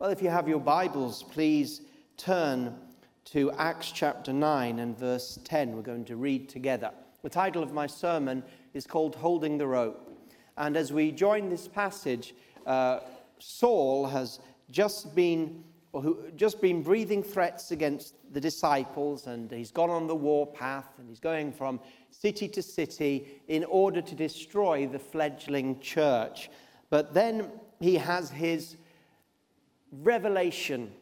Well, if you have your Bibles, please turn to Acts chapter 9 and verse 10. We're going to read together. The title of my sermon is called Holding the Rope. And as we join this passage, uh, Saul has just been, or who, just been breathing threats against the disciples, and he's gone on the war path, and he's going from city to city in order to destroy the fledgling church. But then he has his revelation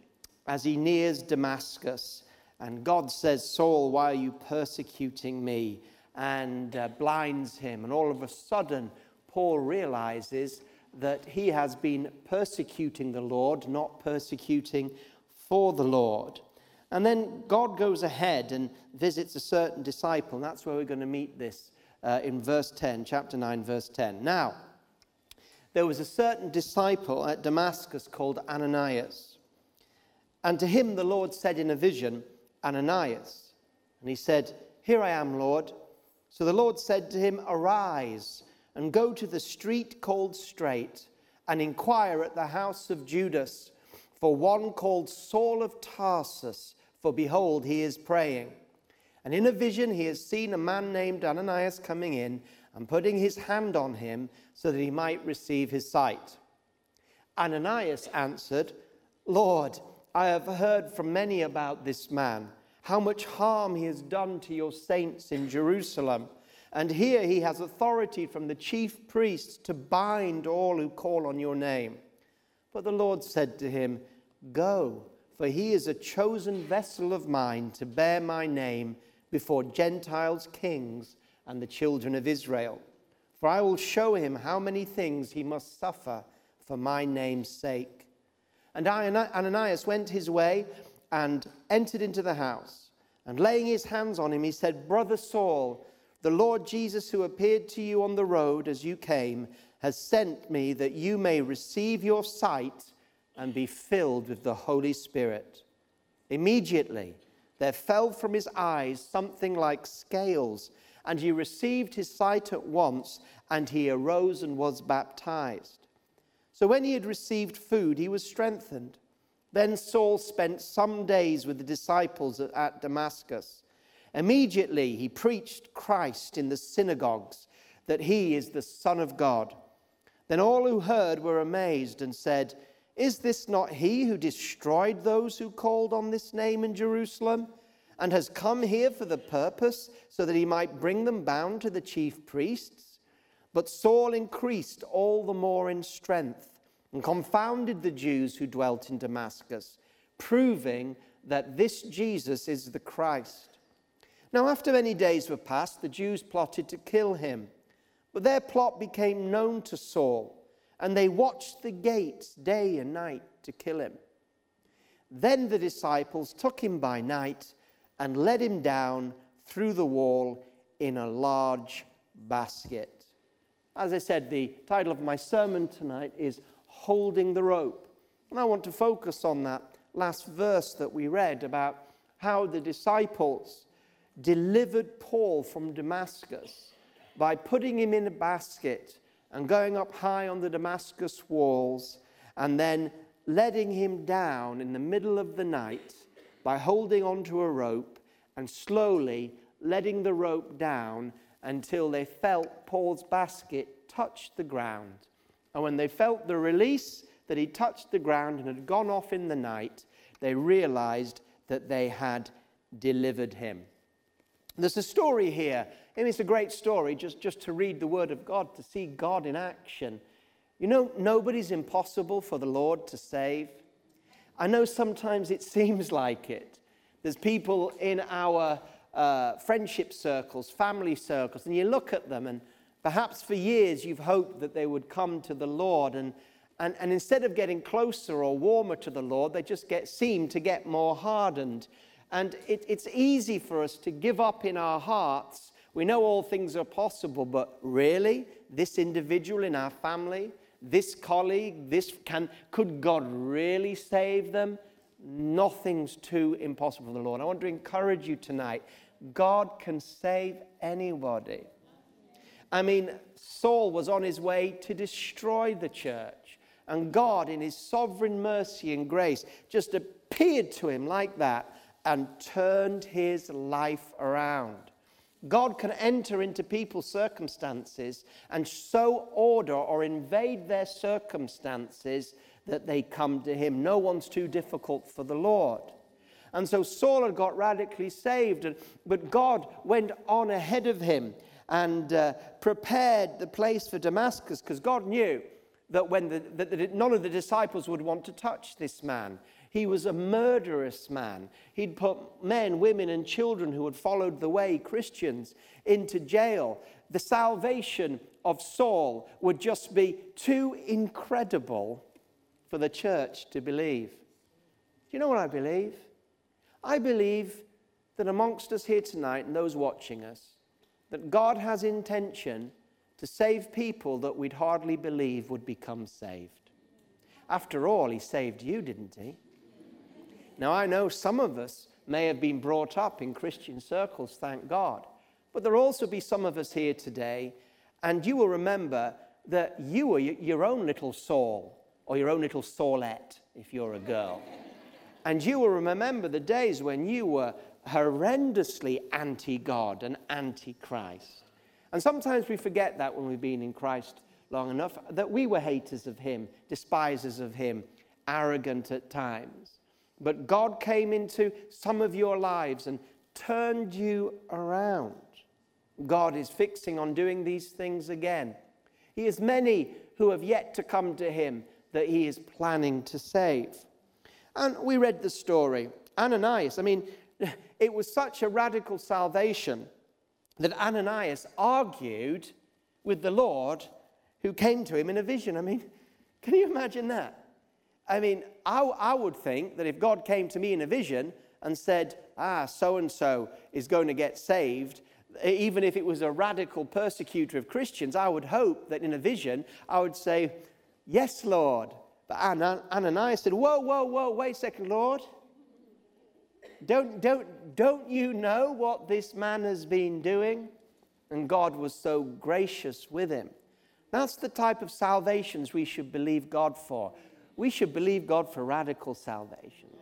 as he nears Damascus. And God says, Saul, why are you persecuting me? And uh, blinds him. And all of a sudden, Paul realizes that he has been persecuting the Lord, not persecuting for the Lord. And then God goes ahead and visits a certain disciple. And that's where we're going to meet this uh, in verse 10, chapter 9, verse 10. Now, there was a certain disciple at Damascus called Ananias. And to him the Lord said in a vision, Ananias. And he said, Here I am, Lord. So the Lord said to him, Arise and go to the street called Straight and inquire at the house of Judas for one called Saul of Tarsus, for behold, he is praying. And in a vision he has seen a man named Ananias coming in and putting his hand on him so that he might receive his sight. Ananias answered, Lord, I have heard from many about this man, how much harm he has done to your saints in Jerusalem. And here he has authority from the chief priests to bind all who call on your name. But the Lord said to him, Go, for he is a chosen vessel of mine to bear my name before Gentiles, kings, and the children of Israel. For I will show him how many things he must suffer for my name's sake. And Ananias went his way and entered into the house. And laying his hands on him, he said, Brother Saul, the Lord Jesus, who appeared to you on the road as you came, has sent me that you may receive your sight and be filled with the Holy Spirit. Immediately there fell from his eyes something like scales and he received his sight at once, and he arose and was baptized. So when he had received food, he was strengthened. Then Saul spent some days with the disciples at Damascus. Immediately he preached Christ in the synagogues, that he is the Son of God. Then all who heard were amazed and said, Is this not he who destroyed those who called on this name in Jerusalem? And has come here for the purpose so that he might bring them bound to the chief priests. But Saul increased all the more in strength and confounded the Jews who dwelt in Damascus, proving that this Jesus is the Christ. Now, after many days were passed, the Jews plotted to kill him. But their plot became known to Saul, and they watched the gates day and night to kill him. Then the disciples took him by night and let him down through the wall in a large basket. As I said, the title of my sermon tonight is Holding the Rope. And I want to focus on that last verse that we read about how the disciples delivered Paul from Damascus by putting him in a basket and going up high on the Damascus walls and then letting him down in the middle of the night by holding onto a rope and slowly letting the rope down until they felt Paul's basket touch the ground. And when they felt the release that he touched the ground and had gone off in the night, they realized that they had delivered him. There's a story here, and it's a great story just, just to read the Word of God, to see God in action. You know, nobody's impossible for the Lord to save. I know sometimes it seems like it. There's people in our uh, friendship circles, family circles, and you look at them, and perhaps for years you've hoped that they would come to the Lord, and, and, and instead of getting closer or warmer to the Lord, they just get, seem to get more hardened. And it, it's easy for us to give up in our hearts. We know all things are possible, but really, this individual in our family, this colleague, this can, could God really save them? Nothing's too impossible for the Lord. I want to encourage you tonight. God can save anybody. I mean, Saul was on his way to destroy the church. And God, in his sovereign mercy and grace, just appeared to him like that and turned his life around. God can enter into people's circumstances and so order or invade their circumstances that they come to him. No one's too difficult for the Lord. And so Saul had got radically saved, but God went on ahead of him and uh, prepared the place for Damascus because God knew that, when the, that, that none of the disciples would want to touch this man. He was a murderous man. He'd put men, women, and children who had followed the way, Christians, into jail. The salvation of Saul would just be too incredible for the church to believe. Do you know what I believe? I believe that amongst us here tonight and those watching us, that God has intention to save people that we'd hardly believe would become saved. After all, He saved you, didn't He? Now, I know some of us may have been brought up in Christian circles, thank God. But there'll also be some of us here today, and you will remember that you were your own little Saul, or your own little Saulette, if you're a girl. And you will remember the days when you were horrendously anti God and anti Christ. And sometimes we forget that when we've been in Christ long enough, that we were haters of Him, despisers of Him, arrogant at times. But God came into some of your lives and turned you around. God is fixing on doing these things again. He has many who have yet to come to Him that He is planning to save. And we read the story. Ananias, I mean, it was such a radical salvation that Ananias argued with the Lord who came to him in a vision. I mean, can you imagine that? I mean, I, I would think that if God came to me in a vision and said, ah, so and so is going to get saved, even if it was a radical persecutor of Christians, I would hope that in a vision I would say, Yes, Lord. But Ananias said, Whoa, whoa, whoa, wait a second, Lord. Don't, don't, don't you know what this man has been doing? And God was so gracious with him. That's the type of salvations we should believe God for. We should believe God for radical salvations.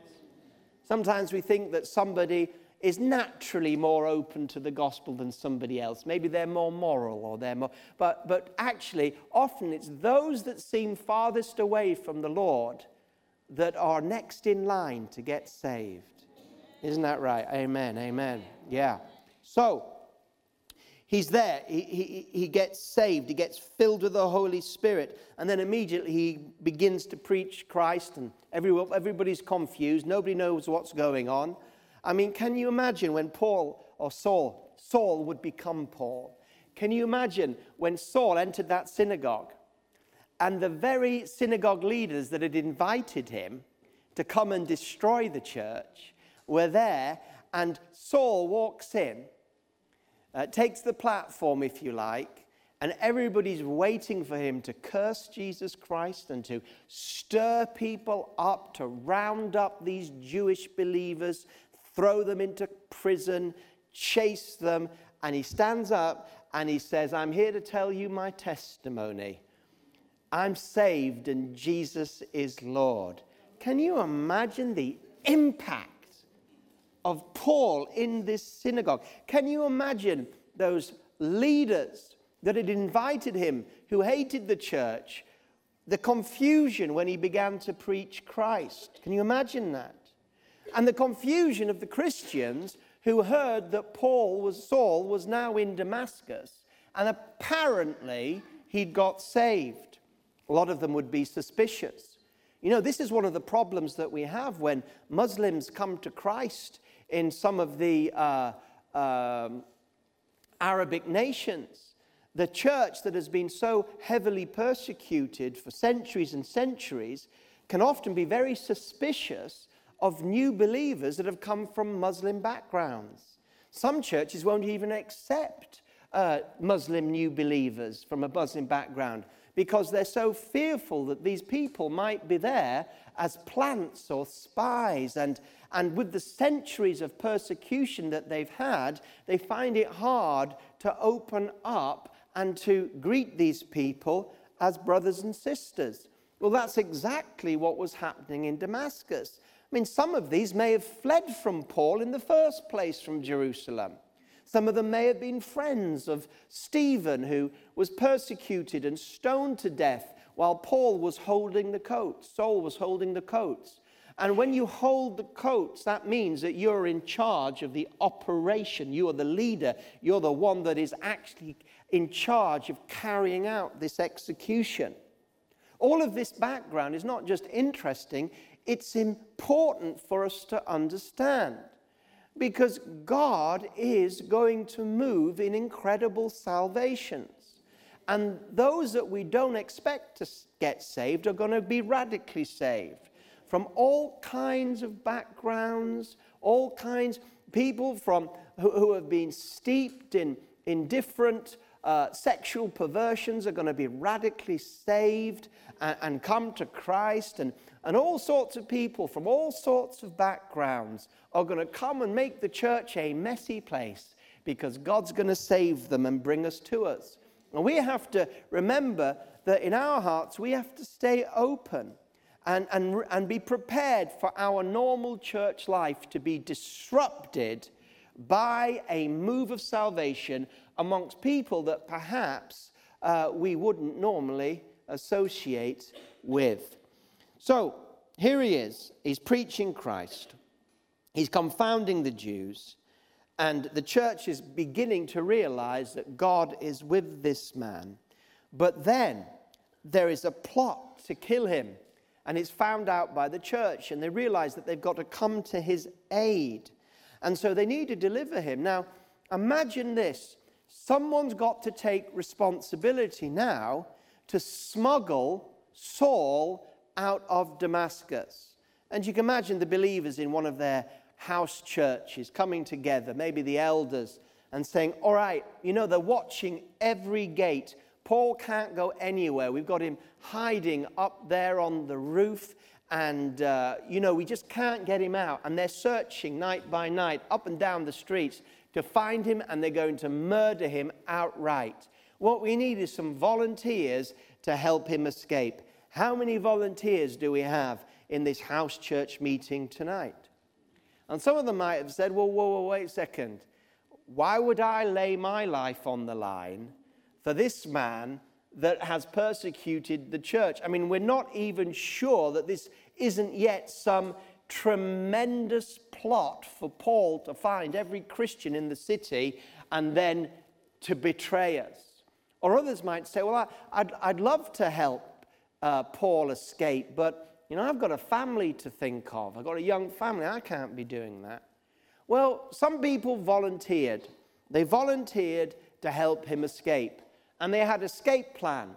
Sometimes we think that somebody is naturally more open to the gospel than somebody else. Maybe they're more moral or they're more. But, but actually, often it's those that seem farthest away from the Lord that are next in line to get saved. Isn't that right? Amen. Amen. Yeah. So, he's there. He, he, he gets saved. He gets filled with the Holy Spirit. And then immediately he begins to preach Christ, and everybody's confused. Nobody knows what's going on. I mean, can you imagine when Paul or Saul, Saul would become Paul? Can you imagine when Saul entered that synagogue and the very synagogue leaders that had invited him to come and destroy the church were there, and Saul walks in, uh, takes the platform, if you like, and everybody's waiting for him to curse Jesus Christ and to stir people up, to round up these Jewish believers, throw them into prison, chase them. And he stands up and he says, I'm here to tell you my testimony. I'm saved and Jesus is Lord. Can you imagine the impact of Paul in this synagogue. Can you imagine those leaders that had invited him who hated the church? The confusion when he began to preach Christ. Can you imagine that? And the confusion of the Christians who heard that Paul was Saul was now in Damascus and apparently he'd got saved. A lot of them would be suspicious. You know, this is one of the problems that we have when Muslims come to Christ in some of the uh, um, Arabic nations. The church that has been so heavily persecuted for centuries and centuries can often be very suspicious of new believers that have come from Muslim backgrounds. Some churches won't even accept uh, Muslim new believers from a Muslim background because they're so fearful that these people might be there as plants or spies. And, and with the centuries of persecution that they've had, they find it hard to open up and to greet these people as brothers and sisters. Well, that's exactly what was happening in Damascus. I mean, some of these may have fled from Paul in the first place from Jerusalem. Some of them may have been friends of Stephen, who was persecuted and stoned to death while Paul was holding the coats. Saul was holding the coats. And when you hold the coats, that means that you're in charge of the operation. You are the leader. You're the one that is actually in charge of carrying out this execution. All of this background is not just interesting, it's important for us to understand because God is going to move in incredible salvations. And those that we don't expect to get saved are going to be radically saved from all kinds of backgrounds, all kinds, people from who, who have been steeped in, in different uh, sexual perversions are going to be radically saved and, and come to Christ. And, and all sorts of people from all sorts of backgrounds are going to come and make the church a messy place because God's going to save them and bring us to us. And we have to remember that in our hearts, we have to stay open and, and, and be prepared for our normal church life to be disrupted by a move of salvation amongst people that perhaps uh, we wouldn't normally associate with. So here he is. He's preaching Christ, he's confounding the Jews, and the church is beginning to realize that God is with this man. But then there is a plot to kill him and it's found out by the church, and they realize that they've got to come to his aid. And so they need to deliver him. Now, imagine this someone's got to take responsibility now to smuggle Saul out of Damascus. And you can imagine the believers in one of their house churches coming together, maybe the elders, and saying, All right, you know, they're watching every gate Paul can't go anywhere. We've got him hiding up there on the roof, and, uh, you know, we just can't get him out. And they're searching night by night up and down the streets to find him, and they're going to murder him outright. What we need is some volunteers to help him escape. How many volunteers do we have in this house church meeting tonight? And some of them might have said, well, whoa, whoa, wait a second. Why would I lay my life on the line for this man that has persecuted the church. I mean, we're not even sure that this isn't yet some tremendous plot for Paul to find every Christian in the city and then to betray us. Or others might say, well, I, would I'd love to help uh, Paul escape, but you know, I've got a family to think of. I've got a young family. I can't be doing that. Well, some people volunteered. They volunteered to help him escape and they had an escape plan.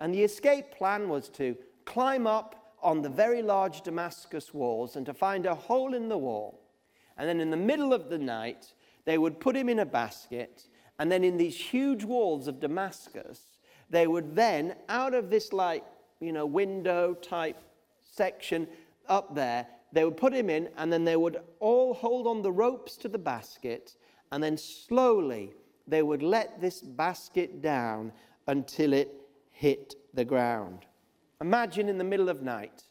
And the escape plan was to climb up on the very large Damascus walls and to find a hole in the wall. And then in the middle of the night, they would put him in a basket. And then in these huge walls of Damascus, they would then, out of this like, you know, window type section up there, they would put him in and then they would all hold on the ropes to the basket and then slowly they would let this basket down until it hit the ground. Imagine in the middle of night,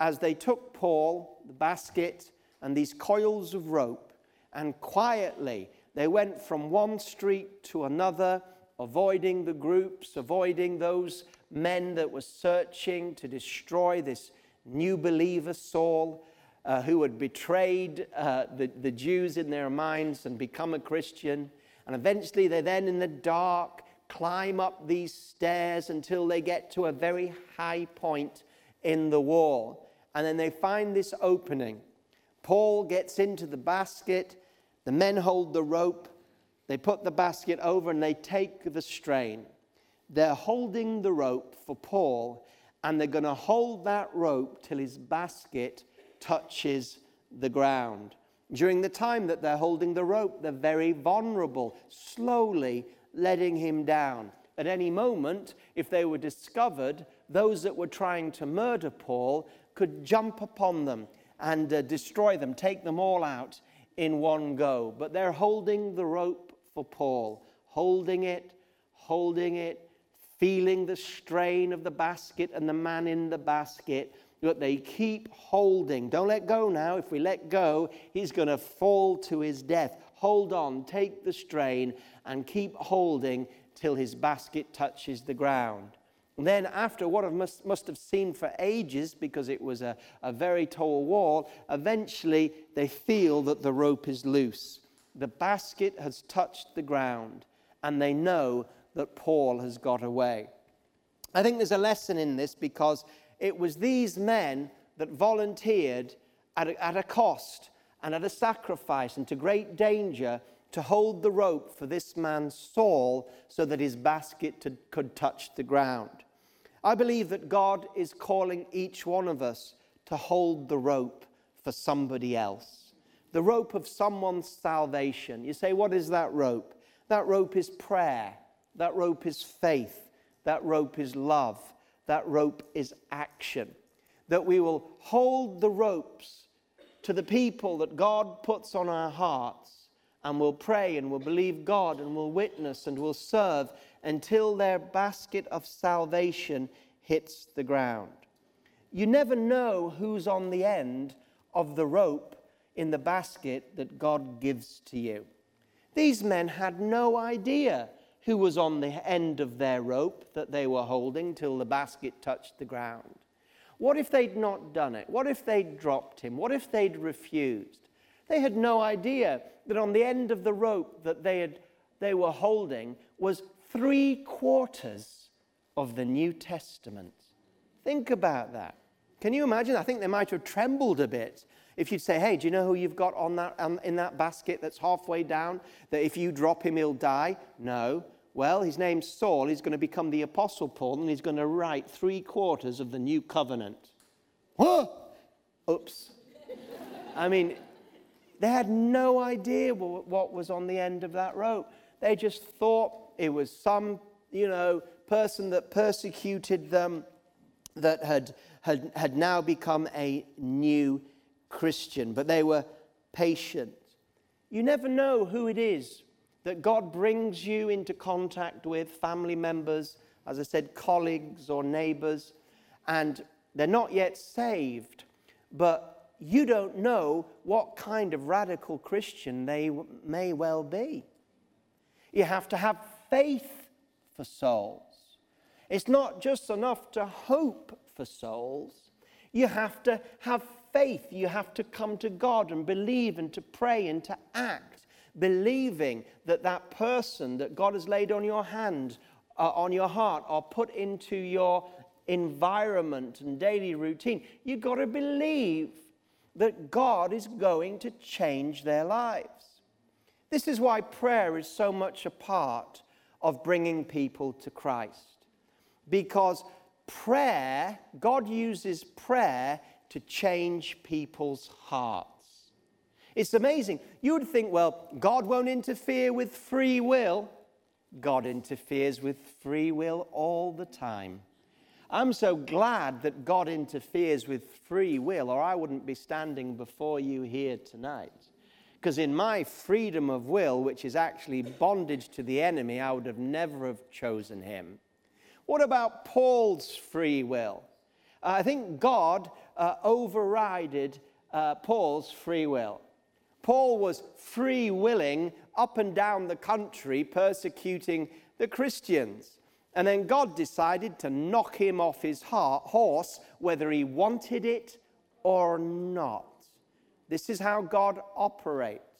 as they took Paul, the basket, and these coils of rope, and quietly they went from one street to another, avoiding the groups, avoiding those men that were searching to destroy this new believer, Saul, uh, who had betrayed uh, the, the Jews in their minds and become a Christian. And eventually, they then, in the dark, climb up these stairs until they get to a very high point in the wall. And then they find this opening. Paul gets into the basket. The men hold the rope. They put the basket over and they take the strain. They're holding the rope for Paul, and they're going to hold that rope till his basket touches the ground. During the time that they're holding the rope, they're very vulnerable, slowly letting him down. At any moment, if they were discovered, those that were trying to murder Paul could jump upon them and uh, destroy them, take them all out in one go. But they're holding the rope for Paul, holding it, holding it, feeling the strain of the basket and the man in the basket, that they keep holding. Don't let go now. If we let go, he's going to fall to his death. Hold on, take the strain, and keep holding till his basket touches the ground. And then, after what I must, must have seen for ages, because it was a, a very tall wall, eventually they feel that the rope is loose. The basket has touched the ground, and they know that Paul has got away. I think there's a lesson in this because it was these men that volunteered at a, at a cost and at a sacrifice and to great danger to hold the rope for this man Saul so that his basket to, could touch the ground. I believe that God is calling each one of us to hold the rope for somebody else, the rope of someone's salvation. You say, What is that rope? That rope is prayer, that rope is faith, that rope is love, that rope is action. That we will hold the ropes to the people that God puts on our hearts and we'll pray and we'll believe God and we'll witness and we'll serve until their basket of salvation hits the ground. You never know who's on the end of the rope in the basket that God gives to you. These men had no idea who was on the end of their rope that they were holding till the basket touched the ground. What if they'd not done it? What if they'd dropped him? What if they'd refused? They had no idea that on the end of the rope that they, had, they were holding was three quarters of the New Testament. Think about that. Can you imagine? I think they might have trembled a bit if you'd say, hey, do you know who you've got on that, um, in that basket that's halfway down? That if you drop him, he'll die? No. Well, his name's Saul. He's going to become the Apostle Paul and he's going to write three quarters of the new covenant. Huh? Oops. I mean, they had no idea what was on the end of that rope. They just thought it was some, you know, person that persecuted them that had, had, had now become a new Christian. But they were patient. You never know who it is that God brings you into contact with family members, as I said, colleagues or neighbors, and they're not yet saved, but you don't know what kind of radical Christian they may well be. You have to have faith for souls. It's not just enough to hope for souls, you have to have faith. You have to come to God and believe and to pray and to act believing that that person that God has laid on your hand, uh, on your heart, or put into your environment and daily routine, you've got to believe that God is going to change their lives. This is why prayer is so much a part of bringing people to Christ. Because prayer, God uses prayer to change people's hearts. It's amazing. You would think, well, God won't interfere with free will. God interferes with free will all the time. I'm so glad that God interferes with free will, or I wouldn't be standing before you here tonight. Because in my freedom of will, which is actually bondage to the enemy, I would have never have chosen him. What about Paul's free will? Uh, I think God uh, overrided uh, Paul's free will. Paul was free willing up and down the country persecuting the Christians. And then God decided to knock him off his horse, whether he wanted it or not. This is how God operates.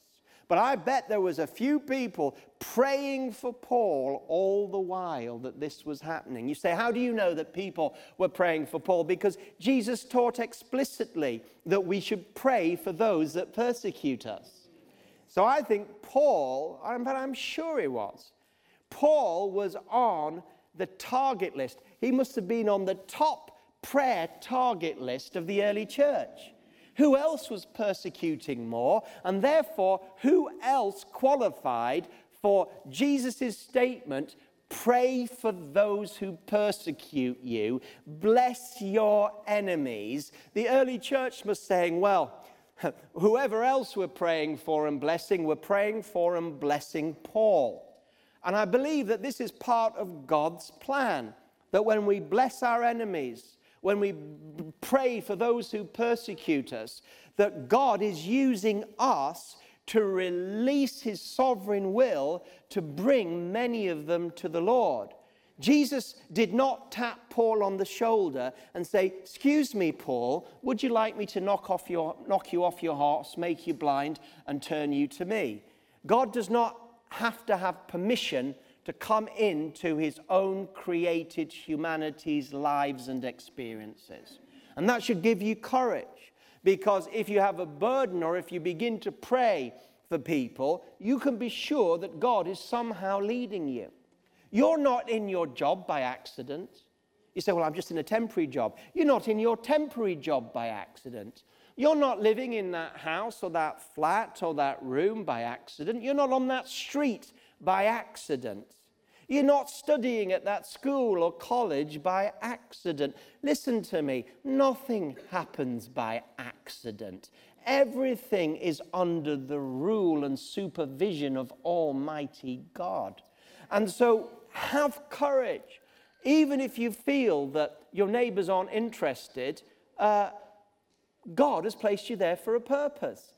But I bet there was a few people praying for Paul all the while that this was happening. You say, how do you know that people were praying for Paul? Because Jesus taught explicitly that we should pray for those that persecute us. So I think Paul, but I'm sure he was, Paul was on the target list. He must have been on the top prayer target list of the early church. Who else was persecuting more? And therefore, who else qualified for Jesus' statement pray for those who persecute you, bless your enemies? The early church was saying, well, whoever else we're praying for and blessing, we're praying for and blessing Paul. And I believe that this is part of God's plan. That when we bless our enemies, when we pray for those who persecute us, that God is using us to release his sovereign will to bring many of them to the Lord. Jesus did not tap Paul on the shoulder and say, Excuse me, Paul, would you like me to knock, off your, knock you off your horse, make you blind, and turn you to me? God does not have to have permission to come into his own created humanity's lives and experiences. And that should give you courage because if you have a burden or if you begin to pray for people, you can be sure that God is somehow leading you. You're not in your job by accident. You say, Well, I'm just in a temporary job. You're not in your temporary job by accident. You're not living in that house or that flat or that room by accident. You're not on that street by accident. You're not studying at that school or college by accident. Listen to me, nothing happens by accident. Everything is under the rule and supervision of Almighty God. And so have courage. Even if you feel that your neighbors aren't interested, uh, God has placed you there for a purpose.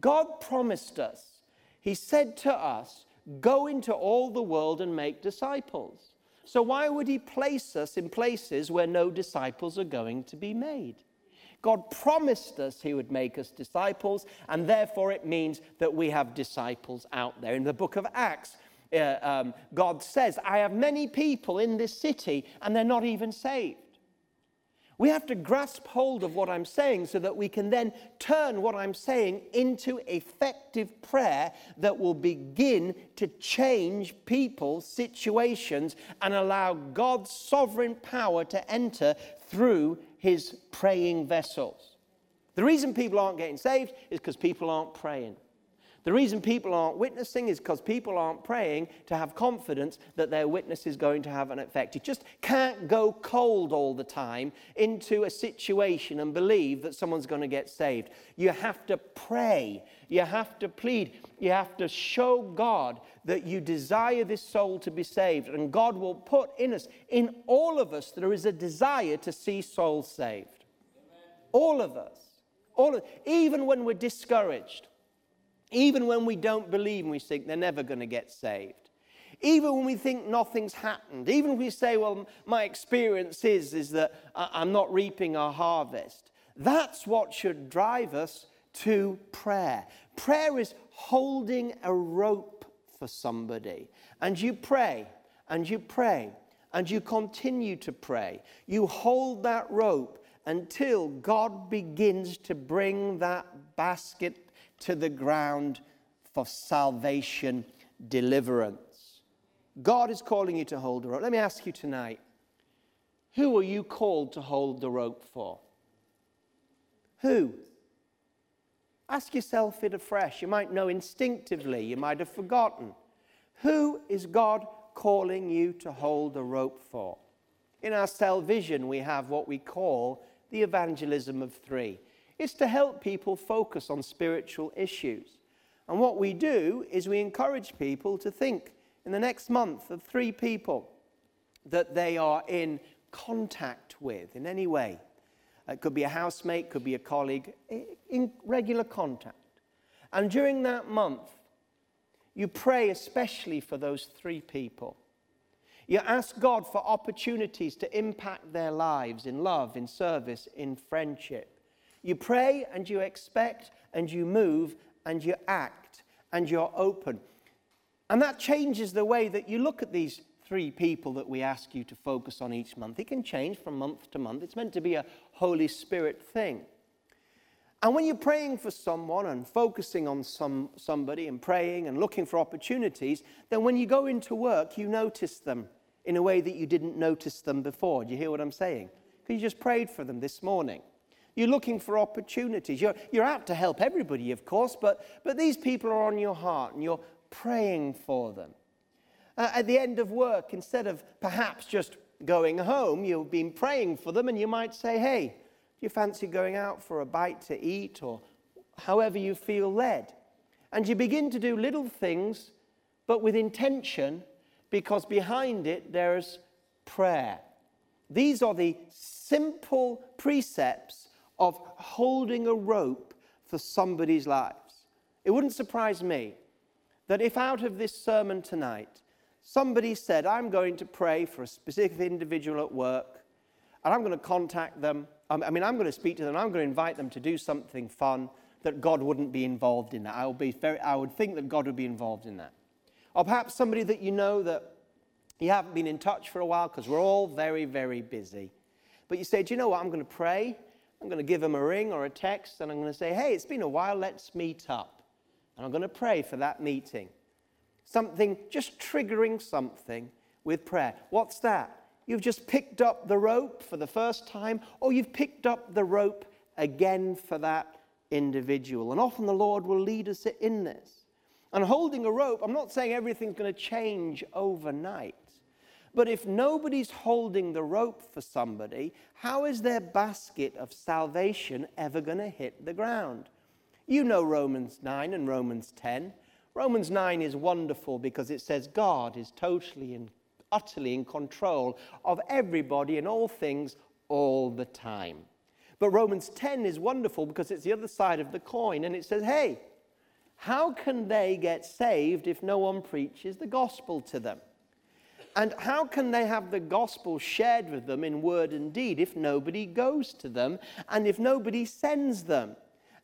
God promised us, He said to us, Go into all the world and make disciples. So, why would He place us in places where no disciples are going to be made? God promised us He would make us disciples, and therefore it means that we have disciples out there. In the book of Acts, uh, um, God says, I have many people in this city and they're not even saved. We have to grasp hold of what I'm saying so that we can then turn what I'm saying into effective prayer that will begin to change people's situations and allow God's sovereign power to enter through his praying vessels. The reason people aren't getting saved is because people aren't praying. The reason people aren't witnessing is because people aren't praying to have confidence that their witness is going to have an effect. You just can't go cold all the time into a situation and believe that someone's going to get saved. You have to pray. You have to plead. You have to show God that you desire this soul to be saved. And God will put in us, in all of us, there is a desire to see souls saved. All of us. All of, even when we're discouraged even when we don't believe and we think they're never going to get saved. Even when we think nothing's happened. Even if we say, well, my experience is, is that I'm not reaping a harvest. That's what should drive us to prayer. Prayer is holding a rope for somebody. And you pray, and you pray, and you continue to pray. You hold that rope until God begins to bring that basket to the ground for salvation, deliverance. God is calling you to hold the rope. Let me ask you tonight who are you called to hold the rope for? Who? Ask yourself it afresh. You might know instinctively, you might have forgotten. Who is God calling you to hold the rope for? In our cell vision, we have what we call the evangelism of three. It's to help people focus on spiritual issues. And what we do is we encourage people to think in the next month of three people that they are in contact with in any way. It could be a housemate, could be a colleague, in regular contact. And during that month, you pray especially for those three people. You ask God for opportunities to impact their lives in love, in service, in friendship. You pray and you expect and you move and you act and you're open. And that changes the way that you look at these three people that we ask you to focus on each month. It can change from month to month. It's meant to be a Holy Spirit thing. And when you're praying for someone and focusing on some, somebody and praying and looking for opportunities, then when you go into work, you notice them in a way that you didn't notice them before. Do you hear what I'm saying? Because you just prayed for them this morning. You're looking for opportunities. You're, you're out to help everybody, of course, but, but these people are on your heart and you're praying for them. Uh, at the end of work, instead of perhaps just going home, you've been praying for them and you might say, hey, do you fancy going out for a bite to eat or however you feel led? And you begin to do little things, but with intention because behind it there's prayer. These are the simple precepts of holding a rope for somebody's lives. It wouldn't surprise me that if out of this sermon tonight somebody said, I'm going to pray for a specific individual at work, and I'm going to contact them, um, I mean, I'm going to speak to them, I'm going to invite them to do something fun, that God wouldn't be involved in that. I would, be very, I would think that God would be involved in that. Or perhaps somebody that you know that you haven't been in touch for a while because we're all very, very busy. But you say, Do you know what? I'm going to pray. I'm going to give them a ring or a text, and I'm going to say, Hey, it's been a while. Let's meet up. And I'm going to pray for that meeting. Something, just triggering something with prayer. What's that? You've just picked up the rope for the first time, or you've picked up the rope again for that individual. And often the Lord will lead us in this. And holding a rope, I'm not saying everything's going to change overnight. But if nobody's holding the rope for somebody, how is their basket of salvation ever going to hit the ground? You know Romans 9 and Romans 10. Romans 9 is wonderful because it says God is totally and utterly in control of everybody and all things all the time. But Romans 10 is wonderful because it's the other side of the coin and it says, hey, how can they get saved if no one preaches the gospel to them? And how can they have the gospel shared with them in word and deed if nobody goes to them and if nobody sends them?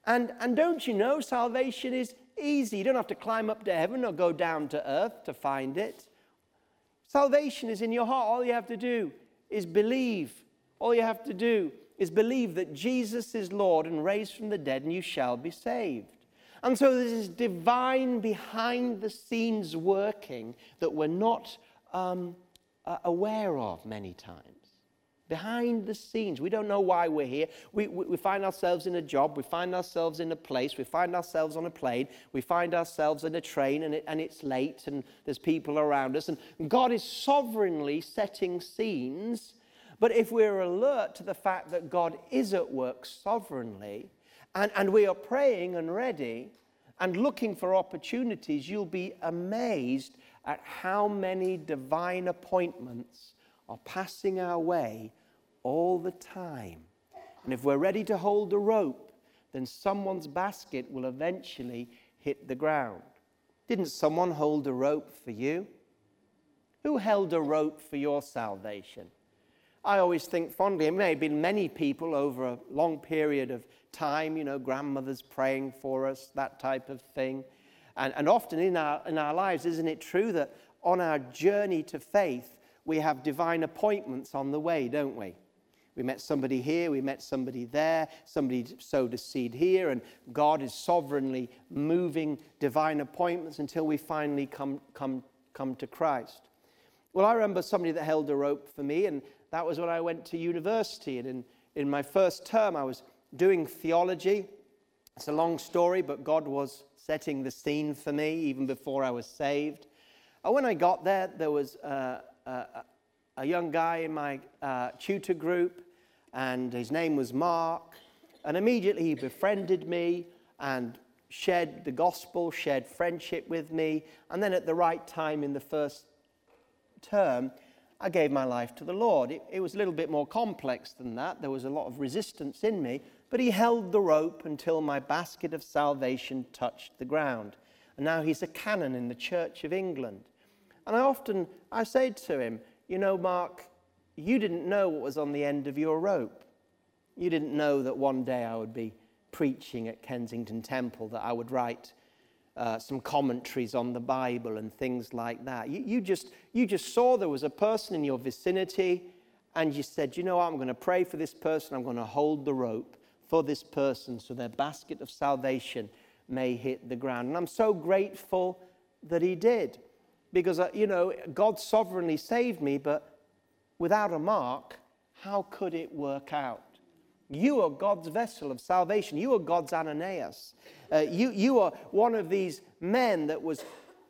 And, and don't you know, salvation is easy. You don't have to climb up to heaven or go down to earth to find it. Salvation is in your heart. All you have to do is believe. All you have to do is believe that Jesus is Lord and raised from the dead, and you shall be saved. And so there's this divine behind the scenes working that we're not um, uh, aware of many times. Behind the scenes, we don't know why we're here. We, we, we, find ourselves in a job, we find ourselves in a place, we find ourselves on a plane, we find ourselves in a train and, it, and it's late and there's people around us. And God is sovereignly setting scenes but if we're alert to the fact that God is at work sovereignly, and, and we are praying and ready and looking for opportunities, you'll be amazed at how many divine appointments are passing our way all the time. And if we're ready to hold the rope, then someone's basket will eventually hit the ground. Didn't someone hold a rope for you? Who held a rope for your salvation? I always think fondly, it may have been many people over a long period of time, you know, grandmothers praying for us, that type of thing. And, and often in our, in our lives, isn't it true that on our journey to faith, we have divine appointments on the way, don't we? We met somebody here, we met somebody there, somebody sowed a seed here, and God is sovereignly moving divine appointments until we finally come, come, come to Christ. Well, I remember somebody that held a rope for me, and that was when I went to university. And in, in my first term, I was doing theology. It's a long story, but God was setting the scene for me even before I was saved. And when I got there, there was a, a, a young guy in my uh, tutor group, and his name was Mark. And immediately he befriended me and shared the gospel, shared friendship with me. And then at the right time in the first term, I gave my life to the Lord. It, it, was a little bit more complex than that. There was a lot of resistance in me, but He held the rope until my basket of salvation touched the ground. And now He's a canon in the Church of England. And I often I say to him, you know, Mark, you didn't know what was on the end of your rope. You didn't know that one day I would be preaching at Kensington Temple, that I would write uh, some commentaries on the Bible and things like that. You, you, just, you just saw there was a person in your vicinity and you said, you know I'm going to pray for this person, I'm going to hold the rope for this person so their basket of salvation may hit the ground. And I'm so grateful that he did because, uh, you know, God sovereignly saved me, but without a mark, how could it work out? You are God's vessel of salvation. You are God's Ananias. Uh, you, you are one of these men that was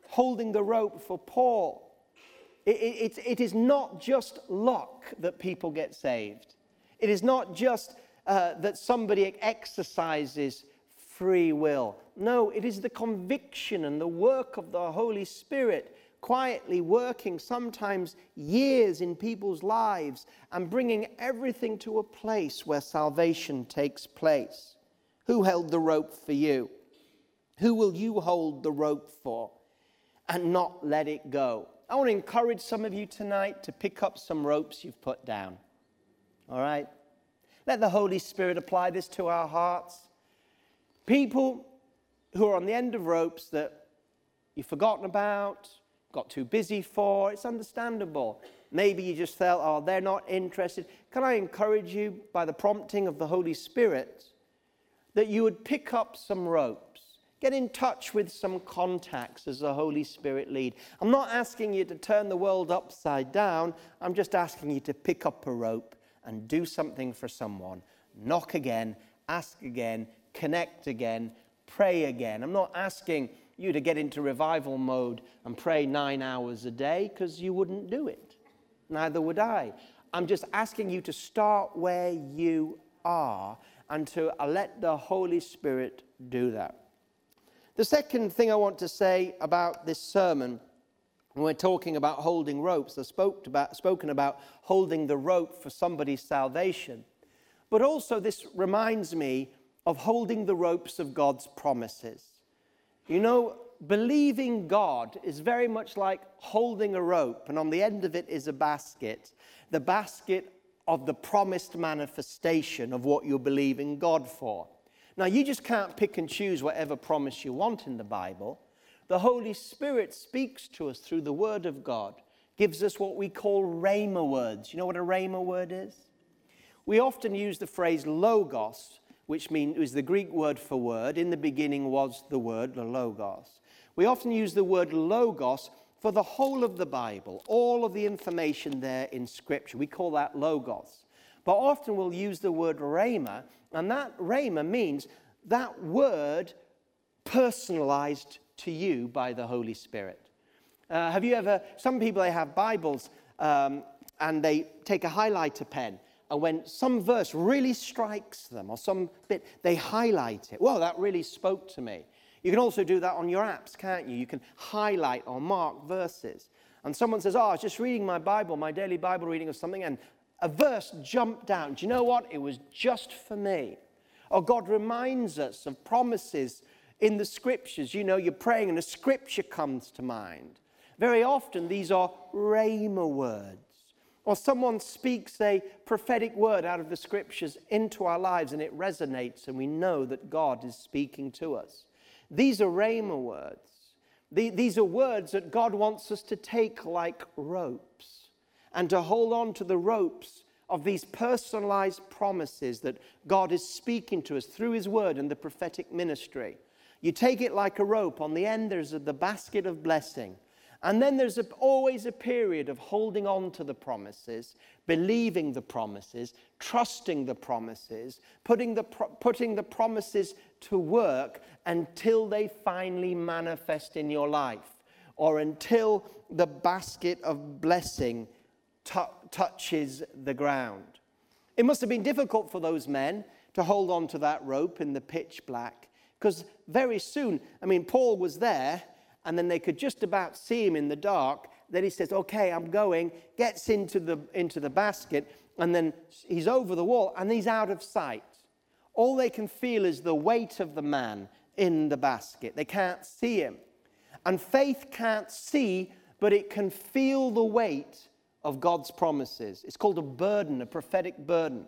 holding the rope for Paul. It, it, it is not just luck that people get saved. It is not just uh, that somebody exercises free will. No, it is the conviction and the work of the Holy Spirit quietly working sometimes years in people's lives and bringing everything to a place where salvation takes place. Who held the rope for you? Who will you hold the rope for and not let it go? I want to encourage some of you tonight to pick up some ropes you've put down. All right? Let the Holy Spirit apply this to our hearts. People who are on the end of ropes that you've forgotten about, got too busy for, it's understandable. Maybe you just felt, oh, they're not interested. Can I encourage you, by the prompting of the Holy Spirit, that you would pick up some ropes? Get in touch with some contacts as the Holy Spirit lead. I'm not asking you to turn the world upside down. I'm just asking you to pick up a rope and do something for someone. Knock again, ask again, connect again, pray again. I'm not asking you to get into revival mode and pray nine hours a day because you wouldn't do it. Neither would I. I'm just asking you to start where you are and to uh, let the Holy Spirit do that. The second thing I want to say about this sermon, when we're talking about holding ropes, I've spoke about, spoken about holding the rope for somebody's salvation. But also, this reminds me of holding the ropes of God's promises. You know, believing God is very much like holding a rope, and on the end of it is a basket. The basket of the promised manifestation of what you're believing God for. Now, you just can't pick and choose whatever promise you want in the Bible. The Holy Spirit speaks to us through the Word of God, gives us what we call rhema words. You know what a rhema word is? We often use the phrase logos, which means is the Greek word for word. In the beginning was the word, the logos. We often use the word logos for the whole of the Bible, all of the information there in Scripture. We call that logos. But often we'll use the word rhema, and that rhema means that word personalized to you by the Holy Spirit. Uh, have you ever, some people, they have Bibles um, and they take a highlighter pen, and when some verse really strikes them or some bit, they highlight it. Well, that really spoke to me. You can also do that on your apps, can't you? You can highlight or mark verses. And someone says, Oh, I was just reading my Bible, my daily Bible reading or something, and a verse jumped out. Do you know what? It was just for me. Or God reminds us of promises in the scriptures. You know, you're praying and a scripture comes to mind. Very often, these are rhema words. Or someone speaks a prophetic word out of the scriptures into our lives and it resonates, and we know that God is speaking to us. These are rhema words. These are words that God wants us to take like ropes and to hold on to the ropes of these personalized promises that God is speaking to us through His Word and the prophetic ministry. You take it like a rope. On the end, there's the basket of blessing. And then there's a, always a period of holding on to the promises, believing the promises, trusting the promises, putting the, putting the promises to work until they finally manifest in your life or until the basket of blessing t- touches the ground. It must have been difficult for those men to hold on to that rope in the pitch black because very soon, I mean, Paul was there and then they could just about see him in the dark. Then he says, Okay, I'm going, gets into the, into the basket, and then he's over the wall and he's out of sight. All they can feel is the weight of the man in the basket. They can't see him. And faith can't see, but it can feel the weight of God's promises. It's called a burden, a prophetic burden.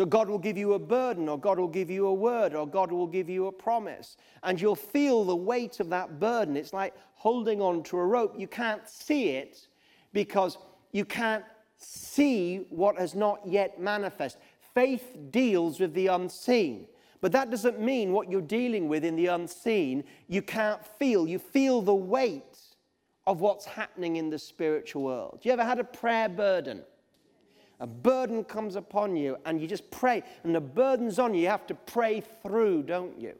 So God will give you a burden, or God will give you a word, or God will give you a promise. And you'll feel the weight of that burden. It's like holding on to a rope. You can't see it because you can't see what has not yet manifest. Faith deals with the unseen. But that doesn't mean what you're dealing with in the unseen, you can't feel. You feel the weight of what's happening in the spiritual world. You ever had a prayer burden? A burden comes upon you and you just pray, and the burden's on you. You have to pray through, don't you?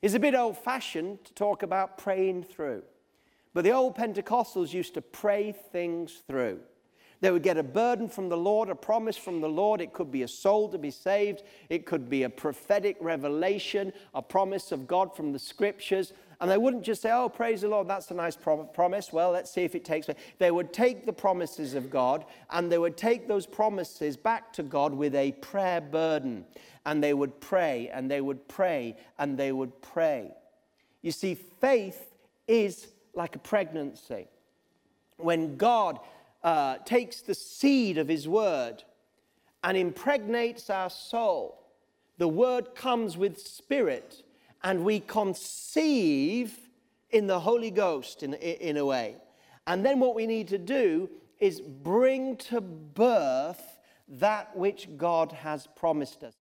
It's a bit old fashioned to talk about praying through. But the old Pentecostals used to pray things through. They would get a burden from the Lord, a promise from the Lord. It could be a soul to be saved, it could be a prophetic revelation, a promise of God from the scriptures. And they wouldn't just say, Oh, praise the Lord, that's a nice promise. Well, let's see if it takes. They would take the promises of God and they would take those promises back to God with a prayer burden. And they would pray and they would pray and they would pray. You see, faith is like a pregnancy. When God uh, takes the seed of his word and impregnates our soul. The word comes with spirit, and we conceive in the Holy Ghost in, in a way. And then what we need to do is bring to birth that which God has promised us.